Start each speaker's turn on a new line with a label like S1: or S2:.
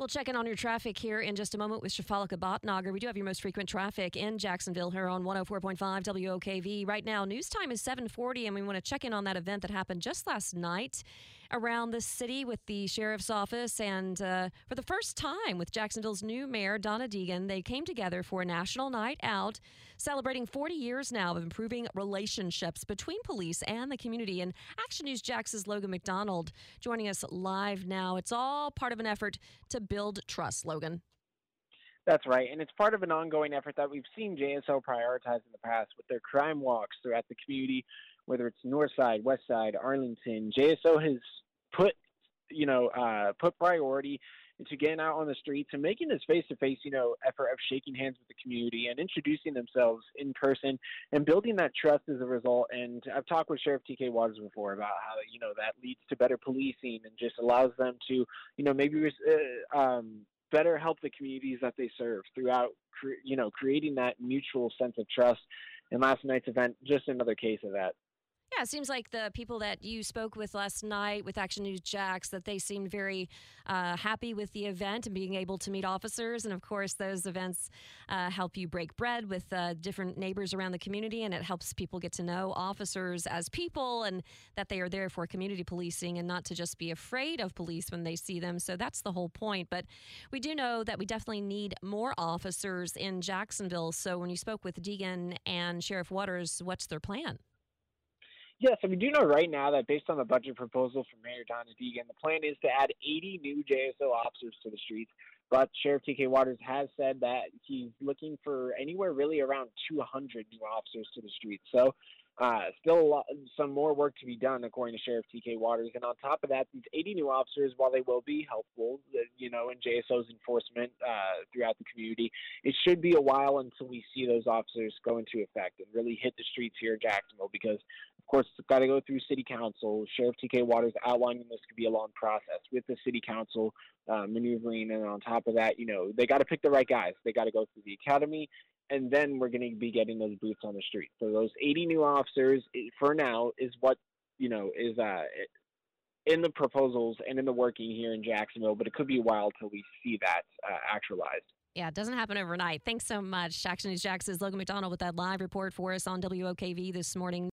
S1: We'll check in on your traffic here in just a moment with Shafalika Botnager. We do have your most frequent traffic in Jacksonville here on 104.5 WOKV. Right now, news time is 740, and we want to check in on that event that happened just last night around the city with the sheriff's office. And uh, for the first time with Jacksonville's new mayor, Donna Deegan, they came together for a national night out celebrating 40 years now of improving relationships between police and the community. And Action News Jax's Logan MacDonald joining us live now. It's all part of an effort to build trust, Logan.
S2: That's right. And it's part of an ongoing effort that we've seen JSO prioritize in the past with their crime walks throughout the community, whether it's North Side, West Side, Arlington. JSO has put, you know, uh, put priority into getting out on the streets and making this face-to-face, you know, effort of shaking hands with the community and introducing themselves in person and building that trust as a result. And I've talked with Sheriff TK Waters before about how you know that leads to better policing and just allows them to, you know, maybe uh, um, better help the communities that they serve throughout, you know, creating that mutual sense of trust. And last night's event, just another case of that.
S1: Yeah, it seems like the people that you spoke with last night with Action News Jax that they seemed very uh, happy with the event and being able to meet officers. And of course, those events uh, help you break bread with uh, different neighbors around the community, and it helps people get to know officers as people and that they are there for community policing and not to just be afraid of police when they see them. So that's the whole point. But we do know that we definitely need more officers in Jacksonville. So when you spoke with Deegan and Sheriff Waters, what's their plan?
S2: Yes, I mean, do know right now that based on the budget proposal from Mayor Donna Deegan, the plan is to add 80 new JSO officers to the streets. But Sheriff TK Waters has said that he's looking for anywhere really around 200 new officers to the streets. So uh, still lot, some more work to be done, according to Sheriff TK Waters. And on top of that, these 80 new officers, while they will be helpful, uh, you know, in JSO's enforcement uh, throughout the community, it should be a while until we see those officers go into effect and really hit the streets here in Jacksonville because, course, it's got to go through City Council. Sheriff TK Waters outlining this could be a long process with the City Council uh, maneuvering. And on top of that, you know, they got to pick the right guys. They got to go through the academy and then we're going to be getting those boots on the street. So those 80 new officers for now is what you know is uh, in the proposals and in the working here in Jacksonville, but it could be a while till we see that uh, actualized.
S1: Yeah, it doesn't happen overnight. Thanks so much. Action News Jax's Logan MacDonald with that live report for us on WOKV this morning.